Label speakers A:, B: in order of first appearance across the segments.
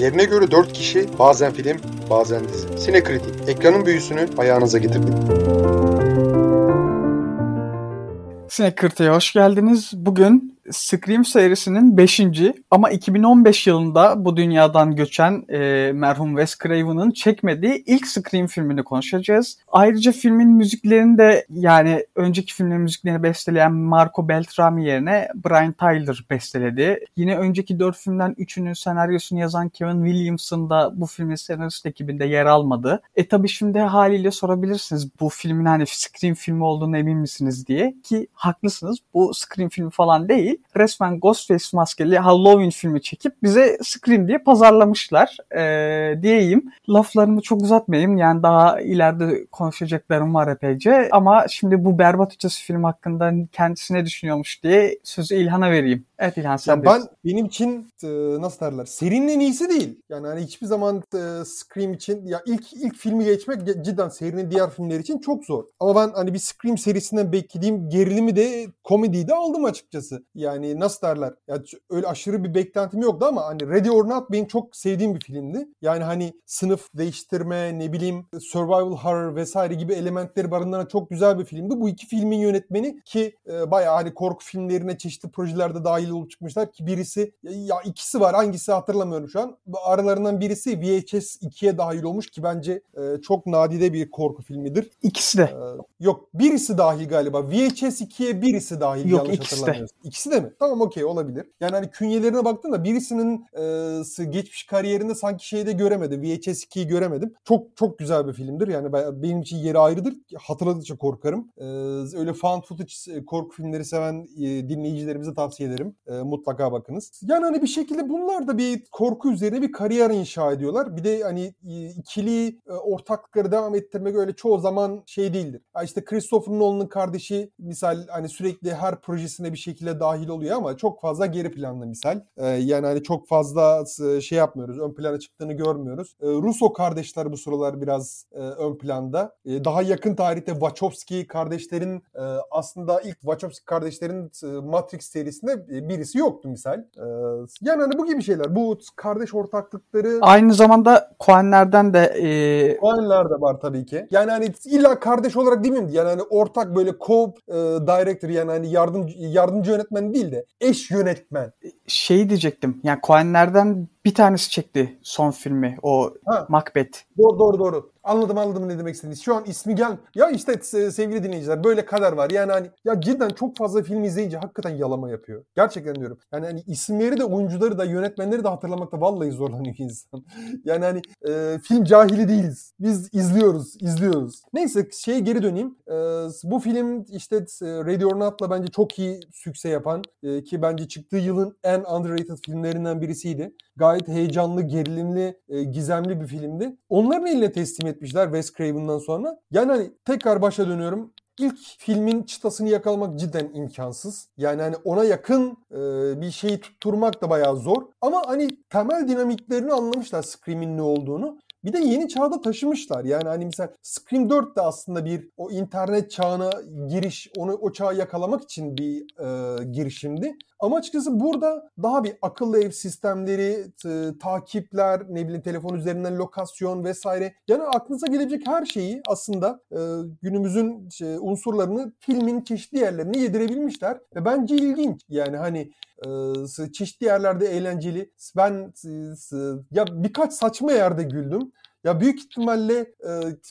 A: Yerine göre 4 kişi bazen film, bazen dizi. Sinekritik, ekranın büyüsünü ayağınıza getirdik.
B: Sinekritik'e hoş geldiniz. Bugün Scream serisinin 5. ama 2015 yılında bu dünyadan göçen e, merhum Wes Craven'ın çekmediği ilk Scream filmini konuşacağız. Ayrıca filmin müziklerini de yani önceki filmin müziklerini besteleyen Marco Beltrami yerine Brian Tyler besteledi. Yine önceki 4 filmden 3'ünün senaryosunu yazan Kevin Williamson da bu filmin senarist ekibinde yer almadı. E tabi şimdi haliyle sorabilirsiniz bu filmin hani Scream filmi olduğunu emin misiniz diye ki haklısınız bu Scream filmi falan değil resmen Ghostface maskeli Halloween filmi çekip bize Scream diye pazarlamışlar ee, diyeyim. Laflarımı çok uzatmayayım yani daha ileride konuşacaklarım var epeyce ama şimdi bu berbat ötesi film hakkında kendisine düşünüyormuş diye sözü İlhan'a vereyim. Evet İlhan sen
C: ya ben benim için e, nasıl derler serinin en iyisi değil. Yani hani hiçbir zaman e, Scream için ya ilk ilk filmi geçmek cidden serinin diğer filmleri için çok zor. Ama ben hani bir Scream serisinden beklediğim gerilimi de komediyi de aldım açıkçası. Yani nasıl derler? Ya öyle aşırı bir beklentim yoktu ama hani Ready or Not benim çok sevdiğim bir filmdi. Yani hani sınıf değiştirme, ne bileyim survival horror vesaire gibi elementleri barındıran çok güzel bir filmdi. Bu iki filmin yönetmeni ki e, bayağı hani korku filmlerine çeşitli projelerde dahil olup çıkmışlar ki birisi ya ikisi var hangisi hatırlamıyorum şu an. Aralarından birisi VHS 2'ye dahil olmuş ki bence e, çok nadide bir korku filmidir.
B: İkisi de.
C: E, yok birisi dahil galiba. VHS 2'ye birisi dahil
B: yok, yanlış ikisi De.
C: İkisi de mi? Tamam okey olabilir. Yani hani künyelerine baktığımda birisinin e, geçmiş kariyerinde sanki şeyde göremedim. VHS 2'yi göremedim. Çok çok güzel bir filmdir. Yani benim için yeri ayrıdır. Hatırladıkça korkarım. E, öyle found footage korku filmleri seven e, dinleyicilerimize tavsiye ederim. E, mutlaka bakınız. Yani hani bir şekilde bunlar da bir korku üzerine bir kariyer inşa ediyorlar. Bir de hani ikili e, ortaklıkları devam ettirmek öyle çoğu zaman şey değildir. Ya işte Christopher Nolan'ın kardeşi misal hani sürekli her projesine bir şekilde dahil oluyor ama çok fazla geri planda misal. E, yani hani çok fazla şey yapmıyoruz. Ön plana çıktığını görmüyoruz. E, Russo kardeşler bu sıralar biraz ön planda. Daha yakın tarihte Wachowski kardeşlerin aslında ilk Wachowski kardeşlerin Matrix serisinde birisi yoktu misal. Ee, yani hani bu gibi şeyler. Bu kardeş ortaklıkları.
B: Aynı zamanda Coen'lerden de e...
C: Coen'ler de var tabii ki. Yani hani illa kardeş olarak değil mi? Yani hani ortak böyle co e, director yani hani yardımcı yardımcı yönetmen değil de eş yönetmen.
B: Şey diyecektim. Yani Coen'lerden bir tanesi çekti son filmi. O ha. Macbeth.
C: Doğru doğru doğru. Anladım anladım ne demek istediğiniz. Şu an ismi gel. Ya işte sevgili dinleyiciler böyle kadar var. Yani hani ya cidden çok fazla film izleyince hakikaten yalama yapıyor. Gerçekten diyorum. Yani hani isimleri de oyuncuları da yönetmenleri de hatırlamakta vallahi zorlanıyor insan. yani hani e, film cahili değiliz. Biz izliyoruz, izliyoruz. Neyse şeye geri döneyim. E, bu film işte e, Ready or Not'la bence çok iyi sükse yapan e, ki bence çıktığı yılın en underrated filmlerinden birisiydi. Gayet heyecanlı, gerilimli, e, gizemli bir filmdi. Onların eline teslim etmişler Wes Craven'dan sonra. Yani hani tekrar başa dönüyorum ilk filmin çıtasını yakalamak cidden imkansız. Yani hani ona yakın e, bir şeyi tutturmak da bayağı zor. Ama hani temel dinamiklerini anlamışlar Scream'in ne olduğunu. Bir de yeni çağda taşımışlar. Yani hani mesela Scream 4 de aslında bir o internet çağına giriş, onu o çağı yakalamak için bir e, girişimdi. Ama açıkçası burada daha bir akıllı ev sistemleri, t- takipler, ne bileyim telefon üzerinden lokasyon vesaire. Yani aklınıza gelebilecek her şeyi aslında e, günümüzün şey, unsurlarını filmin çeşitli yerlerine yedirebilmişler. Ve bence ilginç. Yani hani çeşitli yerlerde eğlenceli. Ben ya birkaç saçma yerde güldüm. Ya büyük ihtimalle e,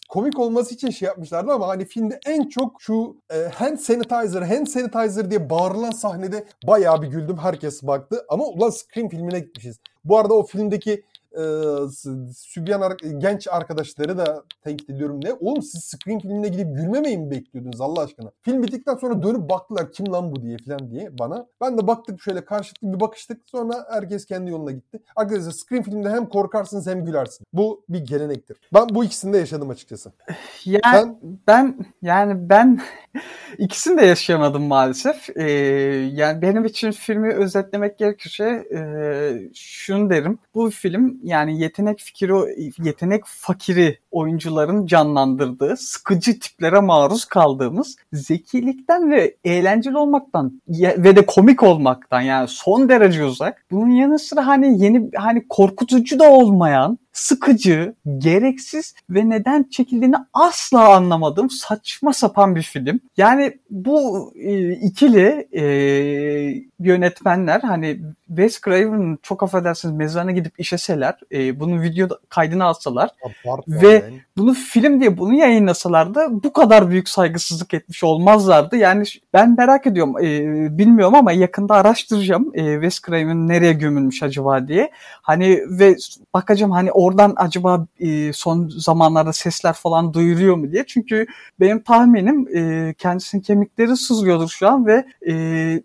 C: komik olması için şey yapmışlardı ama hani filmde en çok şu e, hand sanitizer, hand sanitizer diye bağırılan sahnede bayağı bir güldüm. Herkes baktı. Ama ulan Scream filmine gitmişiz. Bu arada o filmdeki e, sübyan ar- genç arkadaşları da tenkit ediyorum ne? Oğlum siz Scream filmine gidip gülmemeyi mi bekliyordunuz Allah aşkına? Film bittikten sonra dönüp baktılar kim lan bu diye falan diye bana. Ben de baktık şöyle karşılıklı bir bakıştık. Sonra herkes kendi yoluna gitti. Arkadaşlar Scream filmde hem korkarsınız hem gülersin. Bu bir gelenektir. Ben bu ikisini de yaşadım açıkçası.
B: Yani Sen... ben yani ben ikisini de yaşayamadım maalesef. Ee, yani benim için filmi özetlemek gerekirse e, şunu derim. Bu film yani yetenek fikri, yetenek fakiri oyuncuların canlandırdığı sıkıcı tiplere maruz kaldığımız zekilikten ve eğlenceli olmaktan ve de komik olmaktan yani son derece uzak. Bunun yanı sıra hani yeni hani korkutucu da olmayan sıkıcı, gereksiz ve neden çekildiğini asla anlamadığım saçma sapan bir film. Yani bu e, ikili e, yönetmenler hani Wes Craven'ın çok affedersiniz mezarına gidip işeseler, e, bunun video kaydını alsalar
C: Abartma
B: ve
C: yani.
B: bunu film diye bunu yayınlasalar da bu kadar büyük saygısızlık etmiş olmazlardı. Yani ben merak ediyorum, e, bilmiyorum ama yakında araştıracağım e, Wes Craven nereye gömülmüş acaba diye. Hani ve bakacağım hani oradan acaba e, son zamanlarda sesler falan duyuluyor mu diye. Çünkü benim tahminim e, kendisinin kemikleri sızlıyordur şu an ve e,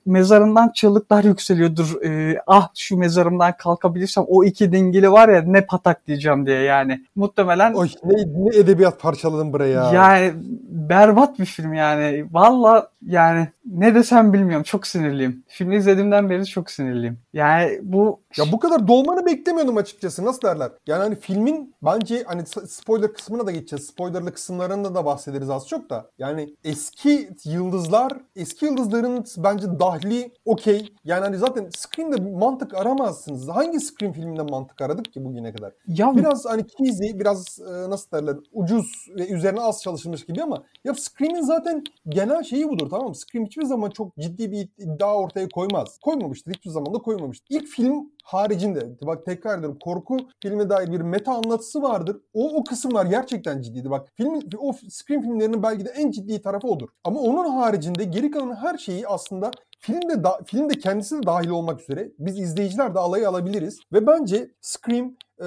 B: mezarından çığlıklar yükseliyordur. E, ah şu mezarımdan kalkabilirsem o iki dingili var ya ne patak diyeceğim diye yani. Muhtemelen
C: Oy, ne, ne edebiyat parçaladın buraya.
B: yani berbat bir film yani. Valla yani ne desem bilmiyorum. Çok sinirliyim. Filmi izlediğimden beri çok sinirliyim. Yani bu
C: Ya bu kadar dolmanı beklemiyordum açıkçası. Nasıl derler? Yani hani filmin bence hani spoiler kısmına da geçeceğiz. Spoilerlı kısımlarında da bahsederiz az çok da. Yani eski yıldızlar, eski yıldızların bence dahli okey. Yani hani zaten Scream'de mantık aramazsınız. Hangi Scream filminde mantık aradık ki bugüne kadar?
B: ya
C: Biraz hani cheesy, biraz e, nasıl derler ucuz ve üzerine az çalışılmış gibi ama ya Scream'in zaten genel şeyi budur tamam mı? Scream hiçbir zaman çok ciddi bir iddia ortaya koymaz. Koymamıştır. Hiçbir zaman da koymamıştır. İlk film haricinde bak tekrar ediyorum korku filme dair bir meta anlatısı vardır. O o kısımlar gerçekten ciddiydi. Bak filmin o Scream filmlerinin belki de en ciddi tarafı odur. Ama onun haricinde geri kalan her şeyi aslında filmde da, filmde kendisi de dahil olmak üzere biz izleyiciler de alaya alabiliriz ve bence Scream e,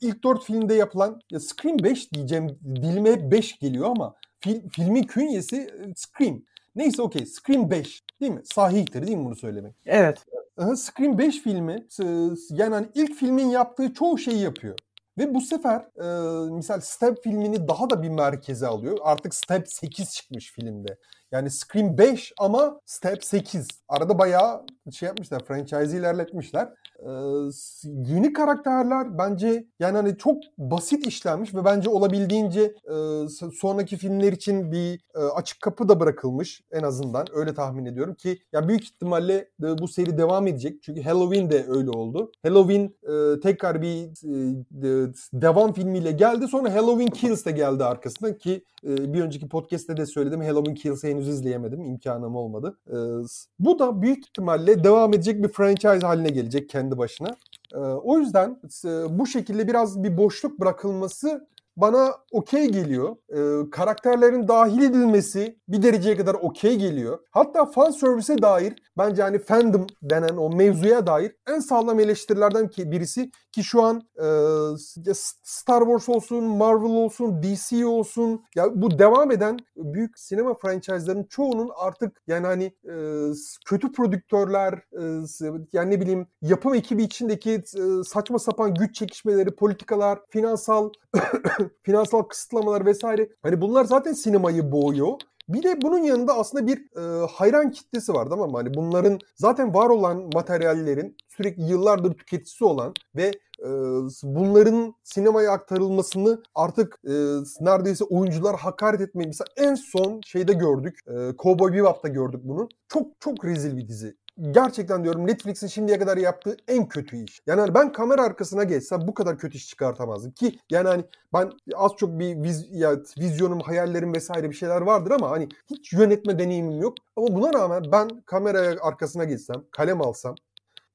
C: ilk dört filmde yapılan ya Scream 5 diyeceğim dilime hep 5 geliyor ama fil- filmin künyesi e, Scream. Neyse okey Scream 5 değil mi? Sahihtir değil mi bunu söylemek?
B: evet.
C: Aha, Scream 5 filmi yani hani ilk filmin yaptığı çoğu şeyi yapıyor. Ve bu sefer e, misal Step filmini daha da bir merkeze alıyor. Artık Step 8 çıkmış filmde. Yani Scream 5 ama Step 8. Arada bayağı şey yapmışlar, franchise'i ilerletmişler. Yeni karakterler bence yani hani çok basit işlenmiş ve bence olabildiğince sonraki filmler için bir açık kapı da bırakılmış en azından öyle tahmin ediyorum ki ya büyük ihtimalle bu seri devam edecek. Çünkü Halloween de öyle oldu. Halloween tekrar bir de- devam filmiyle geldi. Sonra Halloween Kills de geldi arkasından ki bir önceki podcast'te de söyledim. Halloween Kills'ı henüz izleyemedim. İmkanım olmadı. Bu da büyük ihtimalle devam edecek bir franchise haline gelecek. Kendi başına. Ee, o yüzden e, bu şekilde biraz bir boşluk bırakılması bana okey geliyor. Ee, karakterlerin dahil edilmesi bir dereceye kadar okey geliyor. Hatta fan servise dair bence hani fandom denen o mevzuya dair en sağlam eleştirilerden ki birisi ki şu an e, Star Wars olsun, Marvel olsun, DC olsun ya bu devam eden büyük sinema franchise'ların çoğunun artık yani hani e, kötü prodüktörler e, yani ne bileyim yapım ekibi içindeki e, saçma sapan güç çekişmeleri, politikalar, finansal finansal kısıtlamalar vesaire hani bunlar zaten sinemayı boğuyor. Bir de bunun yanında aslında bir e, hayran kitlesi var tamam mı? Hani bunların zaten var olan materyallerin sürekli yıllardır tüketicisi olan ve e, bunların sinemaya aktarılmasını artık e, neredeyse oyuncular hakaret etmeyi mesela en son şeyde gördük. E, Cowboy Bebop'ta gördük bunu. Çok çok rezil bir dizi gerçekten diyorum Netflix'in şimdiye kadar yaptığı en kötü iş. Yani hani ben kamera arkasına geçsem bu kadar kötü iş çıkartamazdım ki yani hani ben az çok bir viz, ya, vizyonum, hayallerim vesaire bir şeyler vardır ama hani hiç yönetme deneyimim yok. Ama buna rağmen ben kamera arkasına geçsem, kalem alsam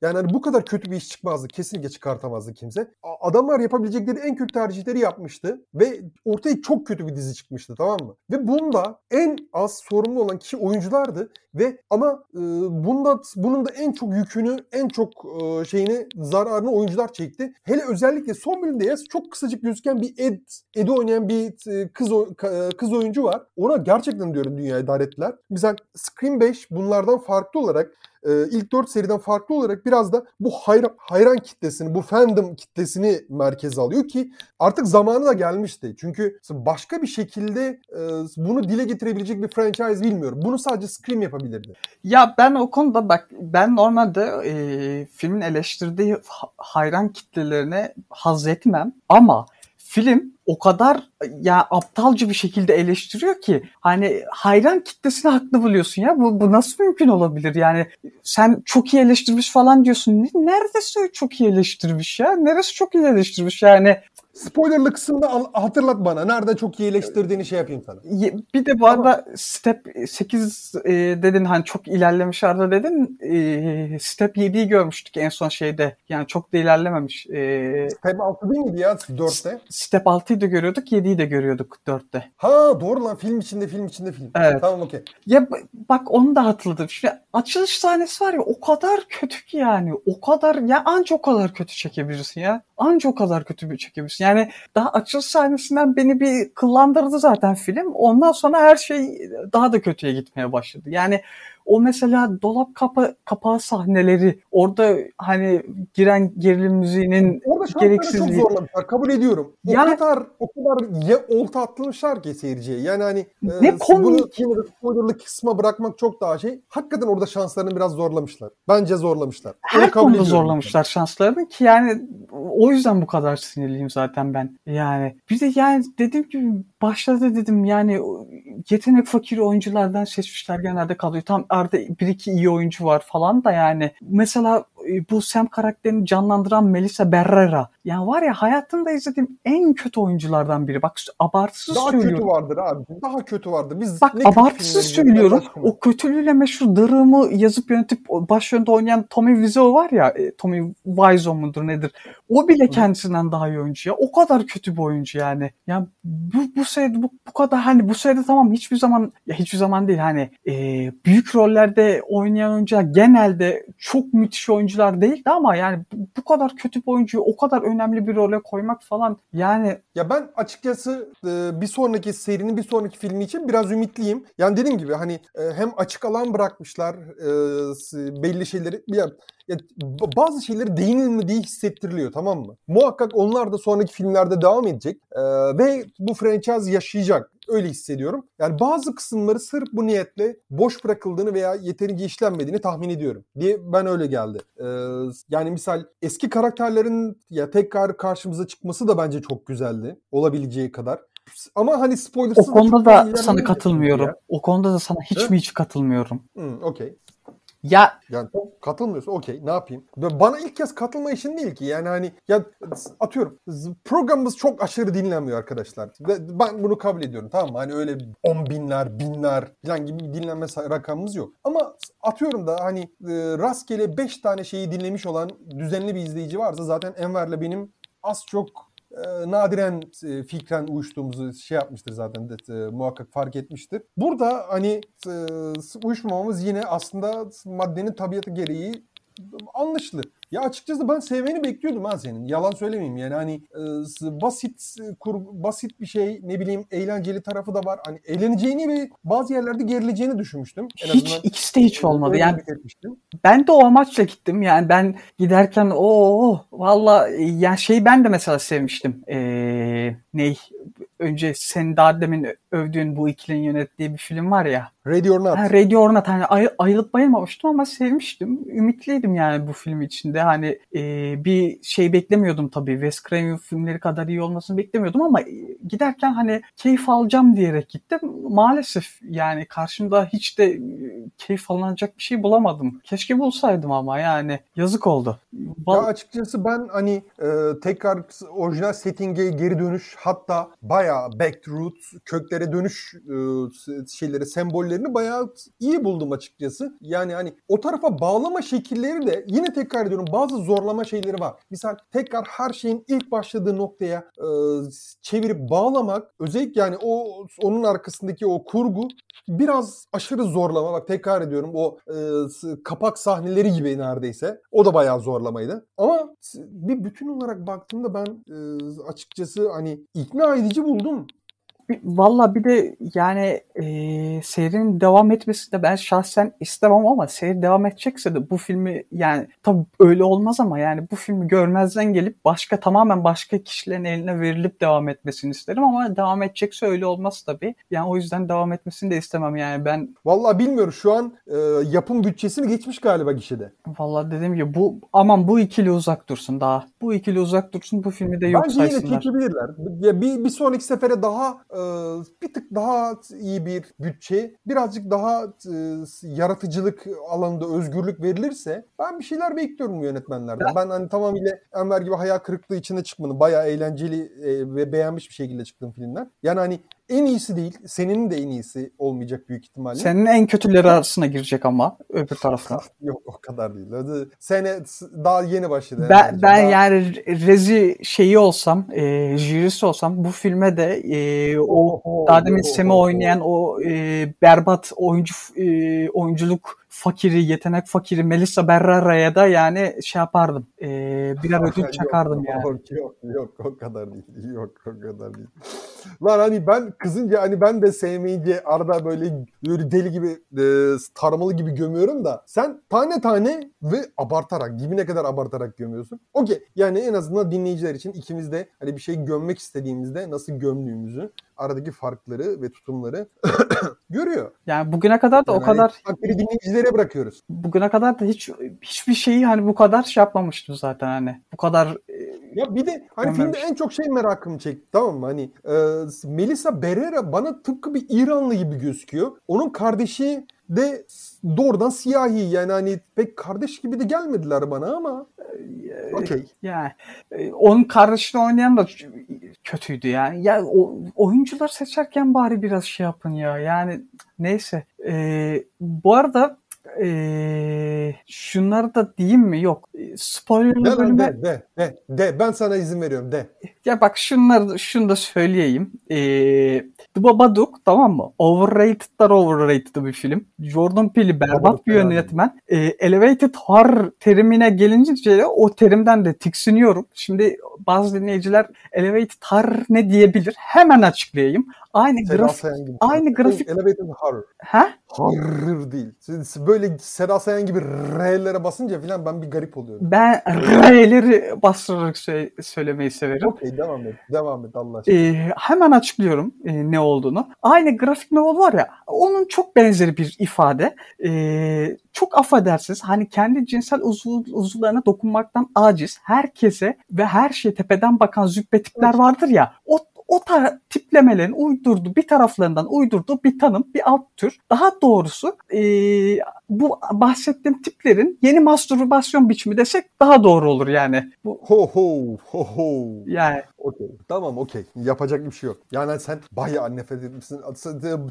C: yani hani bu kadar kötü bir iş çıkmazdı. Kesinlikle çıkartamazdı kimse. Adamlar yapabilecekleri en kötü tercihleri yapmıştı ve ortaya çok kötü bir dizi çıkmıştı tamam mı? Ve bunda en az sorumlu olan kişi oyunculardı ve ama e, bunda bunun da en çok yükünü, en çok e, şeyini, zararını oyuncular çekti. Hele özellikle son bölümde ya çok kısacık gözüken bir Ed, Ed'i oynayan bir e, kız e, kız oyuncu var. Ona gerçekten diyorum dünyayı dar ettiler. Mesela Scream 5 bunlardan farklı olarak e, ilk 4 seriden farklı olarak biraz da bu hayran, hayran kitlesini, bu fandom kitlesini merkeze alıyor ki artık zamanı da gelmişti. Çünkü başka bir şekilde e, bunu dile getirebilecek bir franchise bilmiyorum. Bunu sadece Scream yapabilir. Yapabilirdi.
B: Ya ben o konuda bak ben normalde e, filmin eleştirdiği ha- hayran kitlelerine haz etmem ama film o kadar ya aptalca bir şekilde eleştiriyor ki hani hayran kitlesini haklı buluyorsun ya. Bu, bu nasıl mümkün olabilir? Yani sen çok iyi eleştirmiş falan diyorsun. Ne- neredeyse çok iyi eleştirmiş ya. Neresi çok iyi eleştirmiş? Yani
C: Spoilerlı kısmında al- hatırlat bana. Nerede çok iyi eleştirdiğini şey yapayım sana.
B: Bir de bu arada Step 8 e, dedin hani çok ilerlemiş arada dedin. E, Step 7'yi görmüştük en son şeyde. Yani çok da ilerlememiş. E,
C: Step 6 değil miydi ya 4'te?
B: Step 6'yı da görüyorduk, 7'yi de görüyorduk 4'te.
C: Ha doğru lan film içinde film içinde film.
B: Evet.
C: Tamam okey.
B: Ya bak onu da hatırladım. Şimdi açılış sahnesi var ya o kadar kötü ki yani. O kadar ya anca o kadar kötü çekebilirsin ya. Anca o kadar kötü bir çekebilirsin. Yani daha açılış sahnesinden beni bir kıllandırdı zaten film. Ondan sonra her şey daha da kötüye gitmeye başladı. Yani o mesela dolap kapa kapağı sahneleri orada hani giren gerilim müziğinin
C: Orada şartları çok zorlamışlar. Kabul ediyorum. O
B: Yani-
C: kadar o kadar ye, olta atlamışlar ki seyirciye. Yani hani
B: Ne
C: e,
B: komik.
C: bunu spoilerlı kısma bırakmak çok daha şey. Hakikaten orada şanslarını biraz zorlamışlar. Bence zorlamışlar. Onu
B: her
C: kabul
B: konuda zorlamışlar şanslarını ki yani o yüzden bu kadar sinirliyim zaten ben. Yani bir de yani dediğim gibi başta da dedim yani yetenek fakir oyunculardan seçmişler genelde kalıyor. Tam arada bir iki iyi oyuncu var falan da yani. Mesela e, bu Sam karakterini canlandıran Melissa Barrera. Yani var ya hayatımda izlediğim en kötü oyunculardan biri. Bak abartısız
C: Daha
B: söylüyorum.
C: kötü vardır abi. Daha kötü vardır. Biz
B: Bak
C: ne
B: abartısız söylüyorum. O kötülüğüyle meşhur Dırım'ı yazıp yönetip başrolünde oynayan Tommy Wiseau var ya. e, Tommy Wiseau mudur nedir? O bile kendisinden daha iyi oyuncu ya. O kadar kötü bir oyuncu yani. Ya bu bu seride bu, bu kadar hani bu seride tamam hiçbir zaman ya hiçbir zaman değil hani e, büyük rollerde oynayan oyuncular genelde çok müthiş oyuncular değildi ama yani bu, kadar kötü bir oyuncuyu o kadar önemli bir role koymak falan yani
C: Ya ben açıkçası e, bir sonraki serinin bir sonraki filmi için biraz ümitliyim. Yani dediğim gibi hani e, hem açık alan bırakmışlar e, belli şeyleri. Ya bazı şeyleri değinilmediği hissettiriliyor tamam mı? Muhakkak onlar da sonraki filmlerde devam edecek E, ve bu franchise yaşayacak. Öyle hissediyorum. Yani bazı kısımları sırf bu niyetle boş bırakıldığını veya yeterince işlenmediğini tahmin ediyorum diye ben öyle geldi. E, yani misal eski karakterlerin ya tekrar karşımıza çıkması da bence çok güzeldi. Olabileceği kadar. Ama hani
B: o
C: spoilersız
B: konuda
C: çok
B: da
C: ilerlemeyi
B: sana katılmıyorum.
C: ya.
B: O konuda da sana hiç
C: Evet.
B: mi hiç katılmıyorum.
C: Hı, okey.
B: Ya
C: Yani katılmıyorsa okey ne yapayım? Bana ilk kez katılma işin değil ki. Yani hani ya atıyorum programımız çok aşırı dinlenmiyor arkadaşlar. Ve ben bunu kabul ediyorum tamam mı? Hani öyle on binler, binler falan gibi bir dinlenme rakamımız yok. Ama atıyorum da hani e, rastgele 5 tane şeyi dinlemiş olan düzenli bir izleyici varsa zaten Enver'le benim az çok e, nadiren e, fikren uyuştuğumuzu şey yapmıştır zaten de, e, muhakkak fark etmiştir. Burada hani e, uyuşmamamız yine aslında maddenin tabiatı gereği anlaşılır. Ya açıkçası ben sevmeni bekliyordum ha senin. Yalan söylemeyeyim yani hani e, basit kur, basit bir şey ne bileyim eğlenceli tarafı da var. Hani eğleneceğini ve bazı yerlerde gerileceğini düşünmüştüm. En
B: hiç
C: azından
B: ikisi de hiç olmadı. Yani ben de o amaçla gittim. Yani ben giderken o valla ya şey ben de mesela sevmiştim. Ee, ney? Önce senin daha demin övdüğün bu ikilinin yönettiği bir film var ya.
C: Ready or Not.
B: Ha, Radio or Not. Hani ay- ayılıp bayılmamıştım ama sevmiştim. Ümitliydim yani bu film içinde. Hani e, bir şey beklemiyordum tabii. Wes Craven filmleri kadar iyi olmasını beklemiyordum ama e, giderken hani keyif alacağım diyerek gittim. Maalesef yani karşımda hiç de e, keyif alınacak bir şey bulamadım. Keşke bulsaydım ama yani yazık oldu.
C: Ya
B: Val-
C: açıkçası ben hani e, tekrar orijinal setting'e geri dönüş hatta bayağı back to roots köklere dönüş e, şeyleri sembollerini bayağı iyi buldum açıkçası. Yani hani o tarafa bağlama şekilleri de yine tekrar ediyorum bazı zorlama şeyleri var. Misal tekrar her şeyin ilk başladığı noktaya e, çevirip bağlamak özellikle yani o onun arkasındaki o kurgu biraz aşırı zorlama. Bak tekrar ediyorum o e, kapak sahneleri gibi neredeyse. O da bayağı zorlamaydı. Ama bir bütün olarak baktığımda ben e, açıkçası hani ikna edici buldum.
B: Bir- Valla bir de yani e, serinin devam etmesi de ben şahsen istemem ama seri devam edecekse de bu filmi yani tabii öyle olmaz ama yani bu filmi görmezden gelip başka tamamen başka kişilerin eline verilip devam etmesini isterim ama devam edecekse öyle olmaz tabii. Yani o yüzden devam etmesini de istemem yani ben
C: Vallahi bilmiyorum şu an e, yapım bütçesini geçmiş galiba gişede.
B: valla dediğim gibi bu aman bu ikili uzak dursun daha. Bu ikili uzak dursun bu filmi de yok
C: Bence yine
B: saysınlar.
C: çekebilirler. Ya bir, bir sonraki sefere daha e, bir tık daha iyi bir bütçe, birazcık daha e, yaratıcılık alanında özgürlük verilirse ben bir şeyler bekliyorum bu yönetmenlerden. Ben hani tamamıyla Enver gibi hayal kırıklığı içine çıkmadım. Bayağı eğlenceli e, ve beğenmiş bir şekilde çıktım filmden. Yani hani en iyisi değil, senin de en iyisi olmayacak büyük ihtimalle.
B: Senin en kötüleri arasına girecek ama öbür taraftan.
C: Yok o kadar değil. Hadi Sene daha yeni başladı.
B: Ben,
C: Enver'cim.
B: ben
C: Daha-
B: yani rezi şeyi olsam, e, jürisi olsam bu filme de e, o
C: Oho,
B: daha demin Sem'i oynayan o e, berbat oyuncu e, oyunculuk fakiri, yetenek fakiri Melissa Berrara'ya da yani şey yapardım. E, birer ödül
C: Yok,
B: çakardım yani.
C: Yok yok yok o kadar değil. Yok o kadar değil. Lan hani ben kızınca hani ben de sevmeyince arada böyle, böyle deli gibi e, taramalı gibi gömüyorum da sen tane tane ve abartarak dibine kadar abartarak gömüyorsun. Okey yani en azından dinleyiciler için ikimiz de hani bir şey gömmek istediğimizde nasıl gömdüğümüzü aradaki farkları ve tutumları görüyor.
B: Yani bugüne kadar da o
C: Yani
B: kadar
C: takdiri dinleyicilere bırakıyoruz.
B: bugüne kadar da hiç hiçbir şeyi hani bu kadar şey yapmamıştım zaten hani. Bu kadar e,
C: Ya bir de hani filmde en çok şey merakımı çekti tamam mı? Hani e, Melissa Berrera bana tıpkı bir İranlı gibi gözüküyor. Onun kardeşi de doğrudan siyahi yani hani pek kardeş gibi de gelmediler bana ama okey.
B: Yani e, onun kardeşini oynayan da kötüydü yani. Ya o, oyuncular seçerken bari biraz şey yapın ya. Yani neyse. E, bu arada e, şunları da diyeyim mi? Yok.
C: Lan
B: bölüme
C: de, de, de, de. Ben sana izin veriyorum de.
B: Ya bak şunları şunu da söyleyeyim. E, The Babadook tamam mı? Overrated'lar overrated bir film. Jordan Peele berbat
C: Babadook
B: bir yönetmen. E, elevated horror terimine gelince o terimden de tiksiniyorum. Şimdi bazı dinleyiciler elevated horror ne diyebilir? Hemen açıklayayım. Aynı
C: Seda
B: grafik
C: gibi.
B: aynı grafik-
C: Elevated horror.
B: ha?
C: Horror değil. Böyle Seda Sayan gibi R'lere basınca filan ben bir garip oluyorum.
B: Ben R'leri bastırarak sö- söylemeyi severim.
C: Devam et. Devam et Allah aşkına.
B: Ee, hemen açıklıyorum e, ne olduğunu. Aynı grafik novel var ya onun çok benzeri bir ifade. Ee, çok affedersiniz hani kendi cinsel uzuv, uzuvlarına dokunmaktan aciz herkese ve her şeye tepeden bakan züppe tipler vardır ya o o tar- tiplemelerin uydurduğu bir taraflarından uydurduğu bir tanım, bir alt tür. Daha doğrusu e, bu bahsettiğim tiplerin yeni mastürbasyon biçimi desek daha doğru olur yani. Bu
C: Ho ho ho ho.
B: yani
C: Okey. Tamam okey. Yapacak bir şey yok. Yani sen bayağı nefret etmişsin.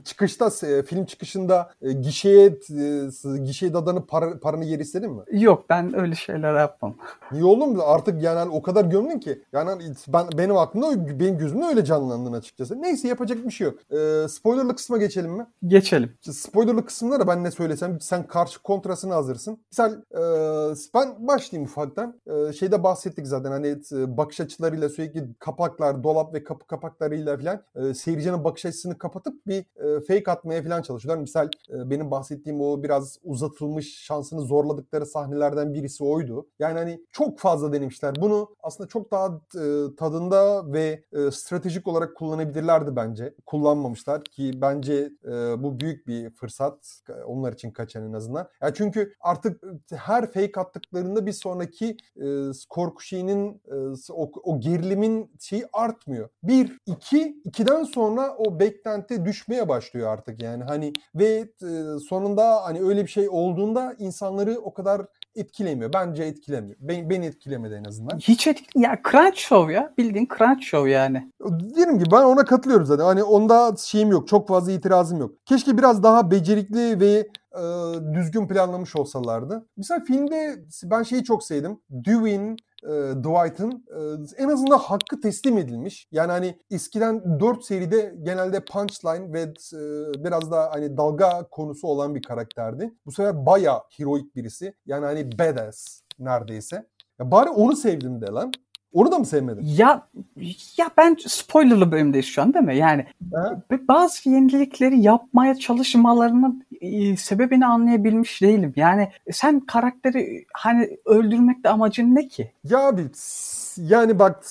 C: Çıkışta film çıkışında e, gişeye e, gişeye dadanıp para, paranı geri istedin mi?
B: yok ben öyle şeyler yapmam.
C: Niye oğlum? Artık yani o kadar gömdün ki. Yani hani ben benim aklımda benim gözümde öyle canlandın açıkçası. Neyse yapacak bir şey yok. E, spoilerlı kısma geçelim mi?
B: Geçelim.
C: Spoilerlı kısımlara ben ne söylesem sen karşı kontrasını hazırsın. Misal e, ben başlayayım ufaktan. E, şeyde bahsettik zaten hani e, bakış açılarıyla sürekli kapaklar, dolap ve kapı kapaklarıyla falan e, seyircinin bakış açısını kapatıp bir e, fake atmaya falan çalışıyorlar. Misal e, benim bahsettiğim o biraz uzatılmış şansını zorladıkları sahnelerden birisi oydu. Yani hani çok fazla denemişler. Bunu aslında çok daha e, tadında ve e, stratejik olarak kullanabilirlerdi bence. Kullanmamışlar ki bence e, bu büyük bir fırsat onlar için kaçan en azından. Ya çünkü artık e, her fake attıklarında bir sonraki e, korku şeyinin e, o, o gerilimin şeyi artmıyor. Bir, iki, ikiden sonra o beklenti düşmeye başlıyor artık yani hani ve e, sonunda hani öyle bir şey olduğunda insanları o kadar etkilemiyor. Bence etkilemiyor. Ben, beni etkilemedi en azından.
B: Hiç etkili ya Crunch Show ya bildiğin Crunch Show yani.
C: Diyelim ki ben ona katılıyorum zaten. Hani onda şeyim yok. Çok fazla itirazım yok. Keşke biraz daha becerikli ve e, düzgün planlamış olsalardı. Mesela filmde ben şeyi çok sevdim. Dewey'in e, Dwight'ın e, en azından hakkı teslim edilmiş. Yani hani eskiden 4 seride genelde punchline ve e, biraz da hani dalga konusu olan bir karakterdi. Bu sefer bayağı heroik birisi. Yani hani badass neredeyse. Ya bari onu sevdim de lan. Onu da mı sevmedin?
B: Ya ya ben spoilerlı bölümdeyiz şu an değil mi? Yani b- bazı yenilikleri yapmaya çalışmalarının sebebini anlayabilmiş değilim. Yani sen karakteri hani öldürmekte amacın ne ki?
C: Ya abi yani bak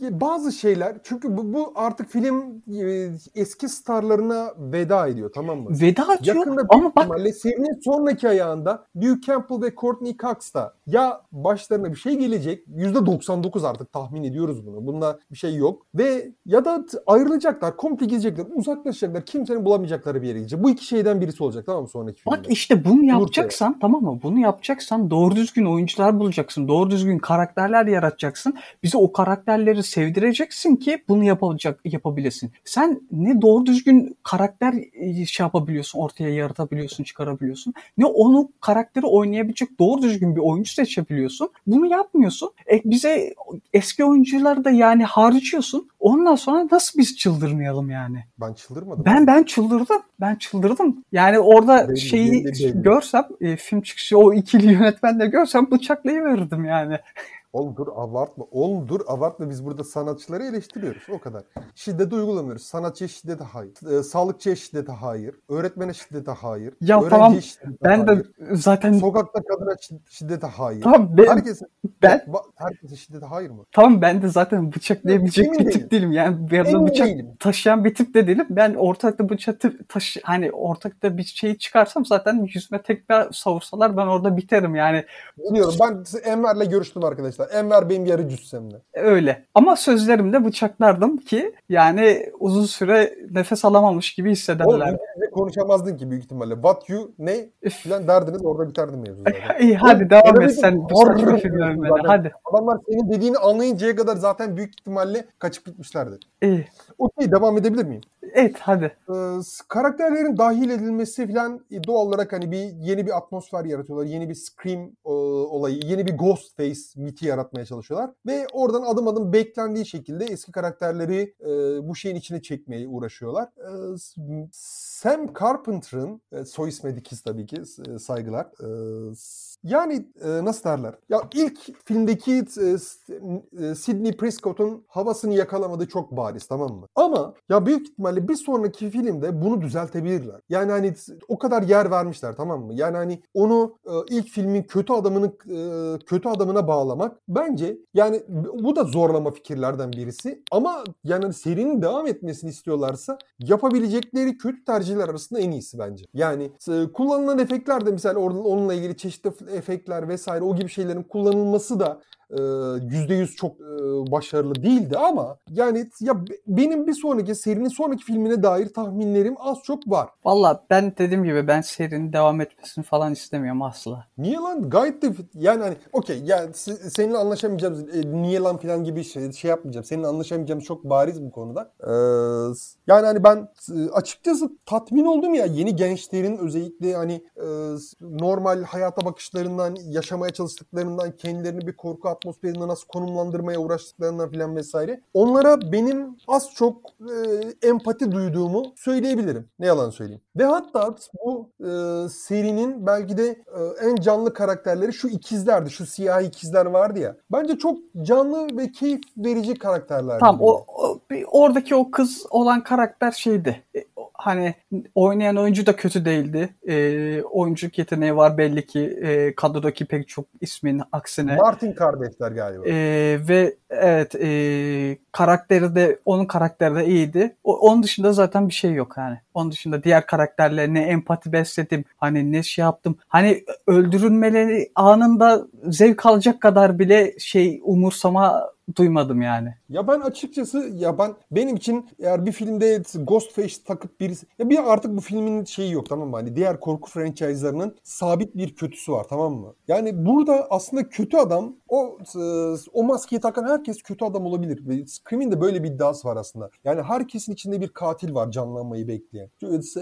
C: bazı şeyler çünkü bu, bu artık film e, eski starlarına veda ediyor tamam mı?
B: Veda atıyor
C: Yakında
B: ama bak
C: serinin sonraki ayağında Luke Campbell ve Courtney Cox da ya başlarına bir şey gelecek %99 artık tahmin ediyoruz bunu. Bunda bir şey yok. Ve ya da ayrılacaklar, komple gidecekler, uzaklaşacaklar. Kimsenin bulamayacakları bir yere gidecek. Bu iki şeyden birisi olacak tamam mı sonraki
B: Bak
C: filmde?
B: işte bunu yapacaksan tamam mı? Bunu yapacaksan doğru düzgün oyuncular bulacaksın. Doğru düzgün karakterler yaratacaksın. Bize o karakterleri sevdireceksin ki bunu yapacak yapabilesin. Sen ne doğru düzgün karakter e, şey yapabiliyorsun, ortaya yaratabiliyorsun, çıkarabiliyorsun. Ne onu karakteri oynayabilecek doğru düzgün bir oyuncu seçebiliyorsun. Bunu yapmıyorsun. E, bize eski oyuncuları da yani harcıyorsun. Ondan sonra nasıl biz çıldırmayalım yani?
C: Ben çıldırmadım.
B: Ben ben çıldırdım. Ben çıldırdım. Yani orada
C: Belli,
B: şeyi
C: belli, belli.
B: görsem, e, film çıkışı o ikili yönetmenle görsem bıçaklayıverirdim yani.
C: Oğlum dur abartma. Oğlum dur abartma. Biz burada sanatçıları eleştiriyoruz. O kadar. Şiddet uygulamıyoruz. Sanatçıya şiddete hayır. Ee, sağlıkçıya şiddete hayır. Öğretmene şiddete hayır.
B: Ya
C: Öğrenciye
B: tamam,
C: şiddete
B: Ben de
C: hayır.
B: zaten
C: Sokakta kadına şid- şiddete hayır.
B: tamam ben,
C: Herkesin,
B: ben
C: herkesin şiddete hayır mı?
B: tamam ben de zaten bıçaklayabilecek
C: Emin
B: bir tip değilim. Yani bir yandan bıçak
C: değilim.
B: taşıyan bir tip de değilim. Ben ortakta bıçak taşı hani ortakta bir şeyi çıkarsam zaten yüzüme tekrar savursalar ben orada biterim yani
C: Biliyorum ben Enver'le görüştüm arkadaşlar. Enver benim yarı cüssemle.
B: öyle. Ama sözlerimde bıçaklardım ki yani uzun süre nefes alamamış gibi
C: Oğlum
B: hissederler.
C: İngilizce konuşamazdın ki büyük ihtimalle. What you ne filan derdiniz orada biterdi mevzu zaten.
B: İyi hadi
C: Oğlum,
B: devam et sen bu saçma. Hadi.
C: Adamlar senin dediğini anlayıncaya kadar zaten büyük ihtimalle kaçıp gitmişlerdi.
B: İyi.
C: Okey devam edebilir miyim?
B: Evet hadi.
C: Ee, karakterlerin dahil edilmesi falan e, doğal olarak hani bir yeni bir atmosfer yaratıyorlar. Yeni bir Scream e, olayı, yeni bir Ghostface miti yaratmaya çalışıyorlar. Ve oradan adım adım beklendiği şekilde eski karakterleri e, bu şeyin içine çekmeye uğraşıyorlar. S- Sam Carpenter'ın, e, soy ismi dikiz tabii ki e, saygılar. S- yani e, nasıl derler? Ya ilk filmdeki e, e, Sidney Prescott'un havasını yakalamadığı çok bariz tamam mı? Ama ya büyük ihtimalle bir sonraki filmde bunu düzeltebilirler. Yani hani o kadar yer vermişler tamam mı? Yani hani onu e, ilk filmin kötü adamını e, kötü adamına bağlamak bence yani bu da zorlama fikirlerden birisi. Ama yani hani serinin devam etmesini istiyorlarsa yapabilecekleri kötü tercihler arasında en iyisi bence. Yani e, kullanılan efektler de mesela onunla ilgili çeşitli efektler vesaire o gibi şeylerin kullanılması da %100 çok e, başarılı değildi ama yani ya be- benim bir sonraki serinin sonraki filmine dair tahminlerim az çok var.
B: Valla ben dediğim gibi ben serinin devam etmesini falan istemiyorum asla.
C: Niye lan? Gayet de yani hani okey ya se- seninle anlaşamayacağımız e, niye lan falan gibi şey, şey yapmayacağım. Seninle anlaşamayacağımız çok bariz bu konuda. Ee, yani hani ben e, açıkçası tatmin oldum ya yeni gençlerin özellikle hani e, normal hayata bakışlarından, yaşamaya çalıştıklarından, kendilerini bir korku atmosferinde nasıl konumlandırmaya uğraştıklarından falan vesaire. Onlara benim az çok e, empati duyduğumu söyleyebilirim. Ne yalan söyleyeyim. Ve hatta bu e, serinin belki de e, en canlı karakterleri şu ikizlerdi. Şu siyah ikizler vardı ya. Bence çok canlı ve keyif verici karakterlerdi.
B: Tamam o, o oradaki o kız olan karakter şeydi. Hani oynayan oyuncu da kötü değildi. E, oyunculuk yeteneği var belli ki e, kadrodaki pek çok ismin aksine.
C: Martin kardeşler galiba.
B: E, ve evet e, karakteri de onun karakteri de iyiydi. O, onun dışında zaten bir şey yok yani. Onun dışında diğer karakterlerine empati besledim. Hani ne şey yaptım. Hani öldürülmeleri anında zevk alacak kadar bile şey umursama duymadım yani.
C: Ya ben açıkçası ya ben benim için eğer bir filmde Ghostface takıp birisi ya bir artık bu filmin şeyi yok tamam mı? Hani diğer korku franchise'larının sabit bir kötüsü var tamam mı? Yani burada aslında kötü adam o e, o maskeyi takan herkes kötü adam olabilir. Ve Scream'in de böyle bir iddiası var aslında. Yani herkesin içinde bir katil var canlanmayı bekleyen.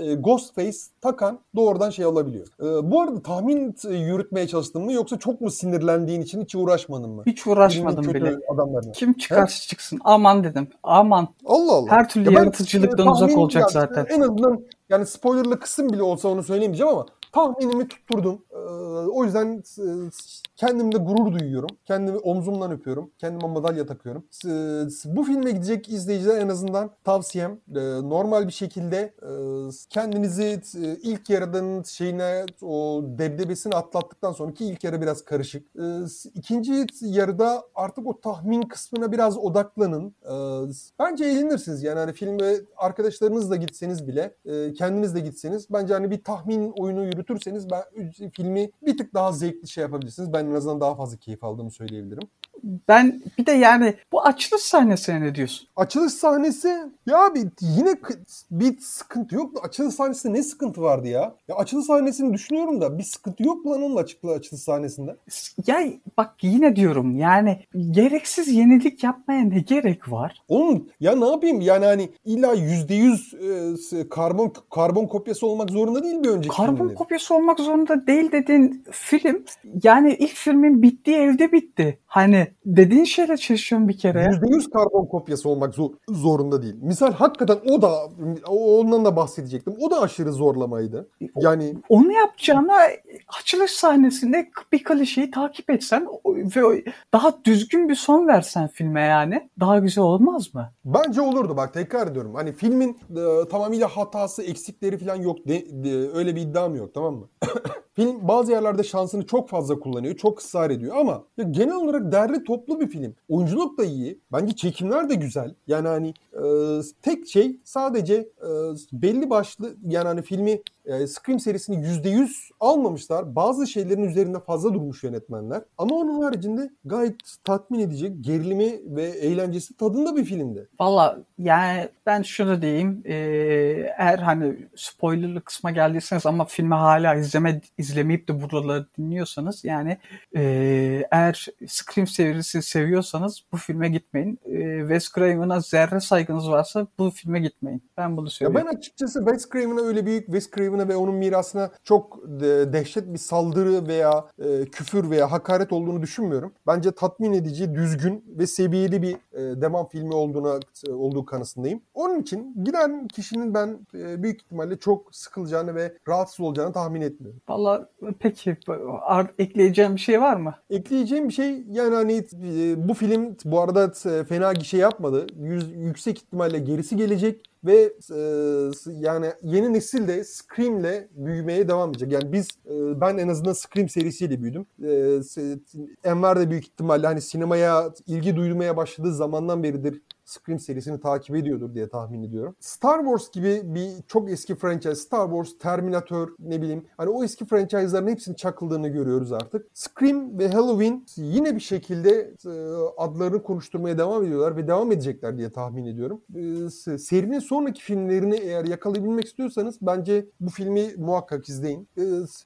C: E, Ghostface takan doğrudan şey olabiliyor. E, bu arada tahmin yürütmeye çalıştın mı yoksa çok mu sinirlendiğin için hiç uğraşmadın mı?
B: Hiç uğraşmadım bile.
C: Adamlarına.
B: Kim çıkarsa çıksın. Aman dedim. Aman.
C: Allah Allah.
B: Her türlü
C: Ya
B: yaratıcılıktan
C: e,
B: uzak
C: tahmin-
B: olacak
C: ya,
B: zaten.
C: En azından yani spoilerlı kısım bile olsa onu söyleyemeyeceğim ama tahminimi tutturdum. Ee, o yüzden e, kendimde gurur duyuyorum. Kendimi omzumdan öpüyorum. Kendime madalya takıyorum. Bu filme gidecek izleyiciler en azından tavsiyem e, normal bir şekilde e, kendinizi ilk yarıdan şeyine o debdebesini atlattıktan sonraki ilk yarı biraz karışık. İkinci yarıda artık o tahmin kısmına biraz odaklanın. Bence eğlenirsiniz. Yani hani filme arkadaşlarınızla gitseniz bile kendiniz de gitseniz bence hani bir tahmin oyunu yürütürseniz ben filmi bir tık daha zevkli şey yapabilirsiniz. Ben en azından daha fazla keyif aldığımı söyleyebilirim.
B: Ben bir de yani bu açılış sahnesine ne diyorsun?
C: Açılış sahnesi ya bir yine bir sıkıntı yok da açılış sahnesinde ne sıkıntı vardı ya? Ya açılış sahnesini düşünüyorum da bir sıkıntı yok mu lan onun açıklığı açılış sahnesinde?
B: Ya bak yine diyorum yani gereksiz yenilik yapmaya ne gerek var?
C: Oğlum ya ne yapayım yani hani illa yüzde yüz e, karbon karbon kopyası olmak zorunda değil bir önceki
B: Karbon
C: filmlerin.
B: Kopyası olmak zorunda değil dediğin film yani ilk filmin bittiği evde bitti. Hani dediğin şeyle çelişiyorum bir kere.
C: Yüzde yüz karbon kopyası olmak zor- zorunda değil. Misal hakikaten o da ondan da bahsedecektim. O da aşırı zorlamaydı. Yani
B: Onu yapacağına açılış sahnesinde bir klişeyi takip etsen ve daha düzgün bir son versen filme yani daha güzel olmaz mı?
C: Bence olurdu bak tekrar ediyorum. Hani filmin e, tamamıyla hatası, eksikleri falan yok. De, de- öyle bir iddiam yok tamam mı? film bazı yerlerde şansını çok fazla kullanıyor. Çok ısrar ediyor ama ya genel olarak derli toplu bir film. Oyunculuk da iyi. Bence çekimler de güzel. Yani hani e, tek şey sadece e, belli başlı yani hani filmi e, Scream serisini %100 almamışlar. Bazı şeylerin üzerinde fazla durmuş yönetmenler. Ama onun haricinde gayet tatmin edecek gerilimi ve eğlencesi tadında bir filmdi.
B: Valla yani ben şunu diyeyim e, eğer hani spoilerlı kısma geldiyseniz ama filmi hala izleme izlemeyip de buraları dinliyorsanız yani e, eğer Scream serisini seviyorsanız bu filme gitmeyin. E, Wes Craven'a zerre saygınız varsa bu filme gitmeyin. Ben bunu
C: Ya
B: söylüyorum.
C: ben açıkçası Wes Craven'a öyle büyük Wes Craven'a ve onun mirasına çok de- dehşet bir saldırı veya e, küfür veya hakaret olduğunu düşünmüyorum. Bence tatmin edici, düzgün ve seviyeli bir e, devam filmi olduğuna e, olduğu kanısındayım. Onun için giden kişinin ben büyük ihtimalle çok sıkılacağını ve rahatsız olacağını tahmin etmiyorum.
B: Valla peki ekleyeceğim bir şey var mı?
C: Ekleyeceğim bir şey yani hani bu film bu arada fena gişe yapmadı. Yüz- yüksek ihtimalle gerisi gelecek ve e, yani yeni nesil de Scream'le büyümeye devam edecek. Yani biz e, ben en azından Scream serisiyle büyüdüm. E, Enver de büyük ihtimalle hani sinemaya ilgi duymaya başladığı zamandan beridir Scream serisini takip ediyordur diye tahmin ediyorum. Star Wars gibi bir çok eski franchise, Star Wars, Terminator ne bileyim hani o eski franchise'ların hepsinin çakıldığını görüyoruz artık. Scream ve Halloween yine bir şekilde e, adlarını konuşturmaya devam ediyorlar ve devam edecekler diye tahmin ediyorum. E, se- serinin sonraki filmlerini eğer yakalayabilmek istiyorsanız bence bu filmi muhakkak izleyin. E,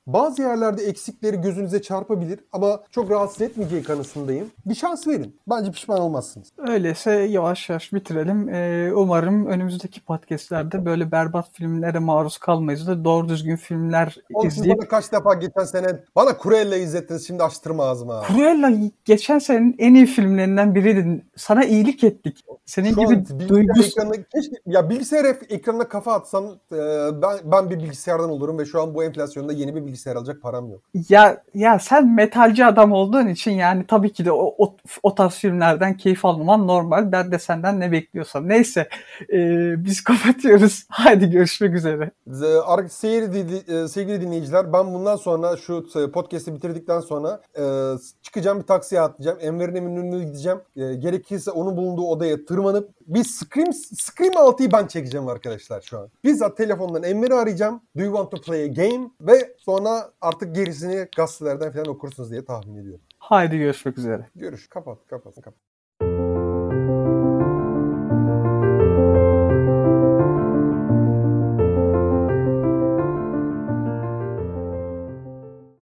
C: bazı yerlerde eksikleri gözünüze çarpabilir ama çok rahatsız etmeyeceği kanısındayım. Bir şans verin. Bence pişman olmazsınız.
B: Öyleyse yavaş yavaş bitirelim. Ee, umarım önümüzdeki podcastlerde böyle berbat filmlere maruz kalmayız da doğru düzgün filmler
C: Oğlum
B: izleyip
C: bana kaç defa geçen sene bana Cruella izlettiniz şimdi açtırma ağzımı. ha.
B: Cruella geçen senenin en iyi filmlerinden biriydi. Sana iyilik ettik. Senin
C: Şu
B: gibi duygusuz
C: ekranına, keşke, ya bilgisayar ek- ekranına kafa atsam e, ben, ben bir bilgisayardan olurum ve şu an bu enflasyonda yeni bir bilgisayar alacak param yok.
B: Ya ya sen metalci adam olduğun için yani tabii ki de o, o, o tarz filmlerden keyif almaman normal. Ben de senden ne bekliyorsam. Neyse e, biz kapatıyoruz. Haydi görüşmek üzere.
C: E, sevgili dinleyiciler ben bundan sonra şu e, podcast'i bitirdikten sonra e, çıkacağım bir taksiye atlayacağım. Enver'in evinin önüne gideceğim. E, gerekirse onun bulunduğu odaya tırmanıp bir Scream, Scream 6'yı ben çekeceğim arkadaşlar şu an. Bizzat telefondan Enver'i arayacağım. Do you want to play a game? Ve sonra artık gerisini gazetelerden falan okursunuz diye tahmin ediyorum.
B: Haydi görüşmek üzere.
C: Görüş. Kapat, kapat, kapat.